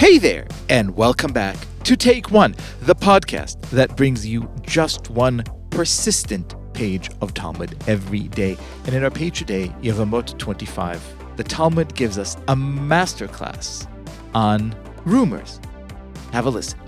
Hey there, and welcome back to Take One, the podcast that brings you just one persistent page of Talmud every day. And in our page today, Yevamot 25, the Talmud gives us a masterclass on rumors. Have a listen.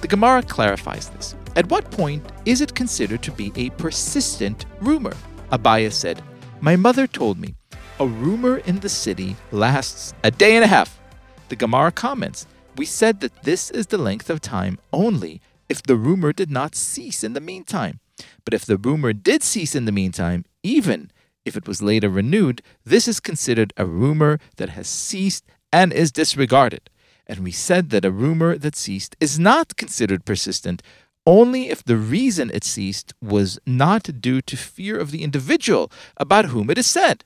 The Gemara clarifies this. At what point is it considered to be a persistent rumor? Abaye said, My mother told me a rumor in the city lasts a day and a half. The Gemara comments, We said that this is the length of time only if the rumor did not cease in the meantime. But if the rumor did cease in the meantime, even if it was later renewed, this is considered a rumor that has ceased and is disregarded. And we said that a rumor that ceased is not considered persistent only if the reason it ceased was not due to fear of the individual about whom it is said.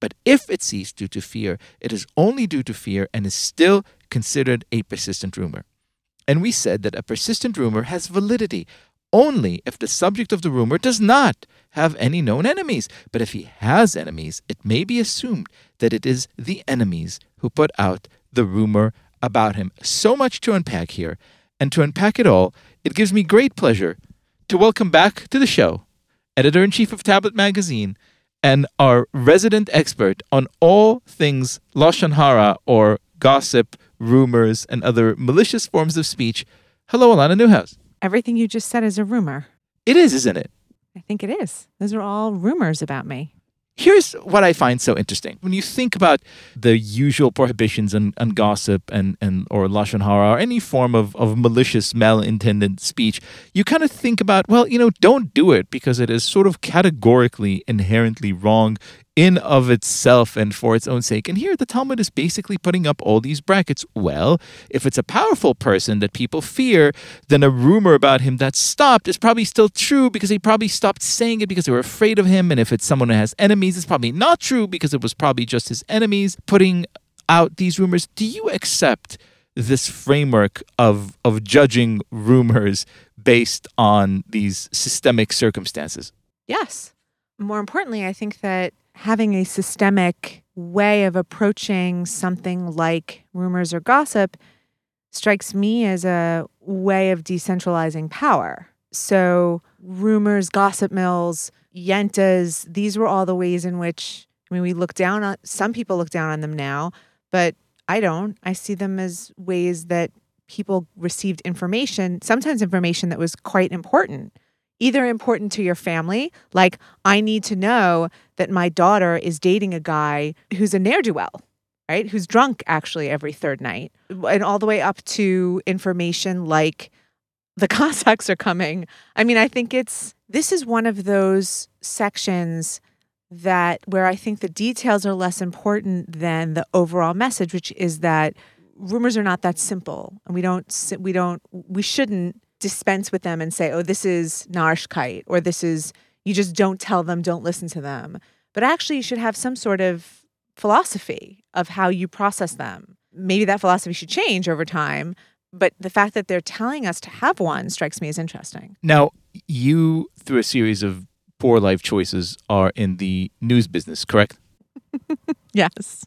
But if it ceased due to fear, it is only due to fear and is still considered a persistent rumor. And we said that a persistent rumor has validity only if the subject of the rumor does not have any known enemies. But if he has enemies, it may be assumed that it is the enemies who put out the rumor about him. So much to unpack here. And to unpack it all, it gives me great pleasure to welcome back to the show editor in chief of Tablet Magazine and our resident expert on all things Lashon Hara or gossip, rumors, and other malicious forms of speech. Hello, Alana Newhouse. Everything you just said is a rumor. It is, isn't it? I think it is. Those are all rumors about me. Here's what I find so interesting. When you think about the usual prohibitions on, on gossip and, and or lashon hara or any form of, of malicious, malintended speech, you kind of think about, well, you know, don't do it because it is sort of categorically inherently wrong in of itself and for its own sake. And here the Talmud is basically putting up all these brackets. Well, if it's a powerful person that people fear, then a rumor about him that stopped is probably still true because they probably stopped saying it because they were afraid of him. And if it's someone who has enemies, it's probably not true because it was probably just his enemies putting out these rumors. Do you accept this framework of of judging rumors based on these systemic circumstances? Yes. More importantly, I think that having a systemic way of approaching something like rumors or gossip strikes me as a way of decentralizing power. So, rumors, gossip mills, yentas, these were all the ways in which, I mean, we look down on, some people look down on them now, but I don't. I see them as ways that people received information, sometimes information that was quite important either important to your family, like I need to know that my daughter is dating a guy who's a ne'er do well, right? Who's drunk actually every third night, and all the way up to information like the Cossacks are coming. I mean, I think it's this is one of those sections that where I think the details are less important than the overall message, which is that rumors are not that simple, and we don't we don't we shouldn't dispense with them and say, oh, this is narishkeit, or this is, you just don't tell them, don't listen to them. But actually, you should have some sort of philosophy of how you process them. Maybe that philosophy should change over time, but the fact that they're telling us to have one strikes me as interesting. Now, you, through a series of poor life choices, are in the news business, correct? yes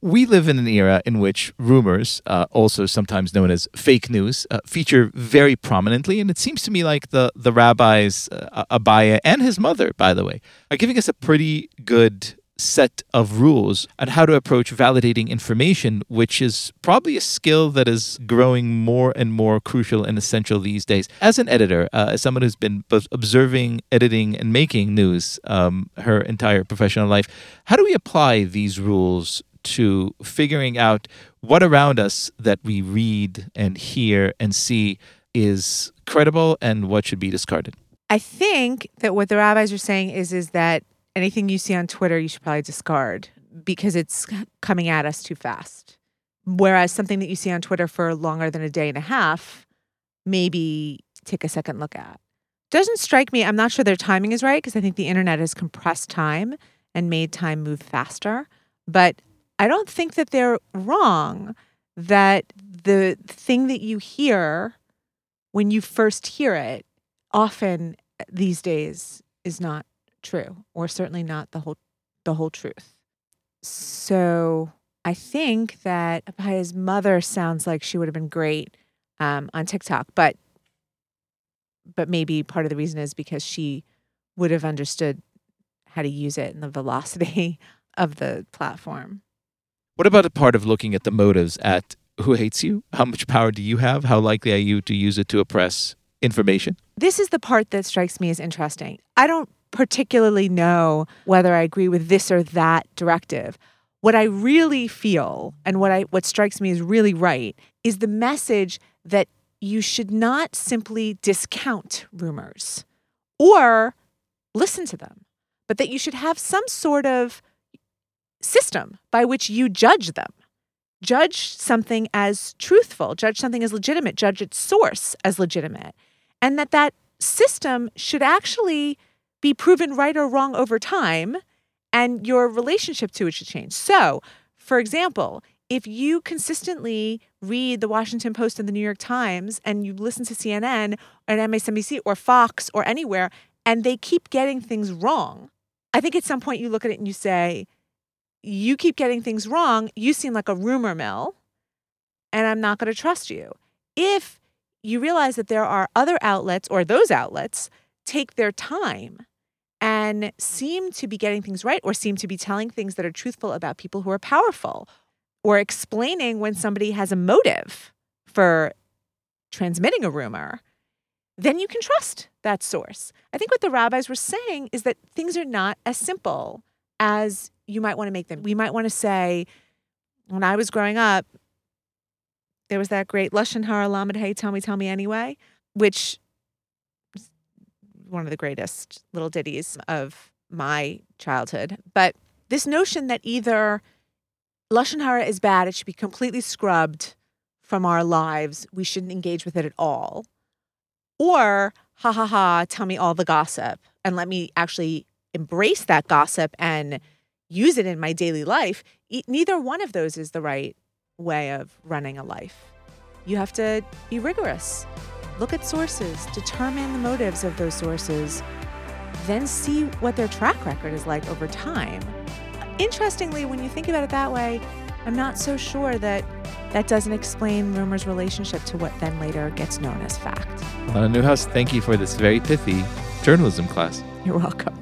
we live in an era in which rumors, uh, also sometimes known as fake news, uh, feature very prominently. And it seems to me like the, the rabbis, uh, Abaye and his mother, by the way, are giving us a pretty good set of rules on how to approach validating information, which is probably a skill that is growing more and more crucial and essential these days. As an editor, uh, as someone who's been both observing, editing, and making news um, her entire professional life, how do we apply these rules to figuring out what around us that we read and hear and see is credible and what should be discarded. I think that what the rabbis are saying is is that anything you see on Twitter you should probably discard because it's coming at us too fast. Whereas something that you see on Twitter for longer than a day and a half, maybe take a second look at. Doesn't strike me, I'm not sure their timing is right because I think the internet has compressed time and made time move faster. But I don't think that they're wrong that the thing that you hear when you first hear it often these days is not true or certainly not the whole the whole truth. So I think that Abaye's mother sounds like she would have been great um, on TikTok, but but maybe part of the reason is because she would have understood how to use it and the velocity of the platform. What about a part of looking at the motives at who hates you? How much power do you have? How likely are you to use it to oppress information? This is the part that strikes me as interesting. I don't particularly know whether I agree with this or that directive. What I really feel and what I what strikes me as really right is the message that you should not simply discount rumors or listen to them, but that you should have some sort of system by which you judge them. Judge something as truthful, judge something as legitimate, judge its source as legitimate. And that that system should actually be proven right or wrong over time and your relationship to it should change. So, for example, if you consistently read the Washington Post and the New York Times and you listen to CNN or MSNBC or Fox or anywhere and they keep getting things wrong, I think at some point you look at it and you say, you keep getting things wrong. You seem like a rumor mill, and I'm not going to trust you. If you realize that there are other outlets or those outlets take their time and seem to be getting things right or seem to be telling things that are truthful about people who are powerful or explaining when somebody has a motive for transmitting a rumor, then you can trust that source. I think what the rabbis were saying is that things are not as simple as you might want to make them. We might want to say, when I was growing up, there was that great Lashon Hara Lamed Hey, Tell Me, Tell Me Anyway, which is one of the greatest little ditties of my childhood. But this notion that either Lashon Hara is bad, it should be completely scrubbed from our lives, we shouldn't engage with it at all, or ha ha ha, tell me all the gossip and let me actually embrace that gossip and use it in my daily life, neither one of those is the right way of running a life. You have to be rigorous. Look at sources, determine the motives of those sources, then see what their track record is like over time. Interestingly, when you think about it that way, I'm not so sure that that doesn't explain rumor's relationship to what then later gets known as fact. Lana Newhouse, thank you for this very pithy journalism class. You're welcome.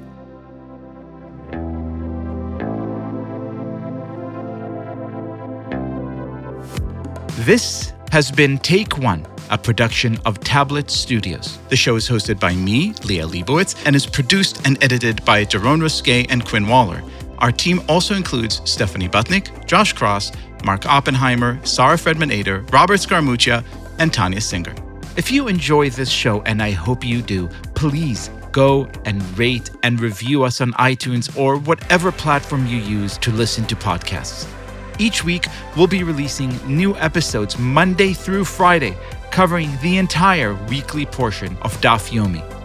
This has been Take One, a production of Tablet Studios. The show is hosted by me, Liel Leibovitz, and is produced and edited by Daron Ruskay and Quinn Waller. Our team also includes Stephanie Butnick, Josh Cross, Mark Oppenheimer, Sarah Fredman Ader, Robert Scaramuccia, and Tanya Singer. If you enjoy this show, and I hope you do, please go and rate and review us on iTunes or whatever platform you use to listen to podcasts. Each week, we'll be releasing new episodes Monday through Friday, covering the entire weekly portion of Daf Yomi.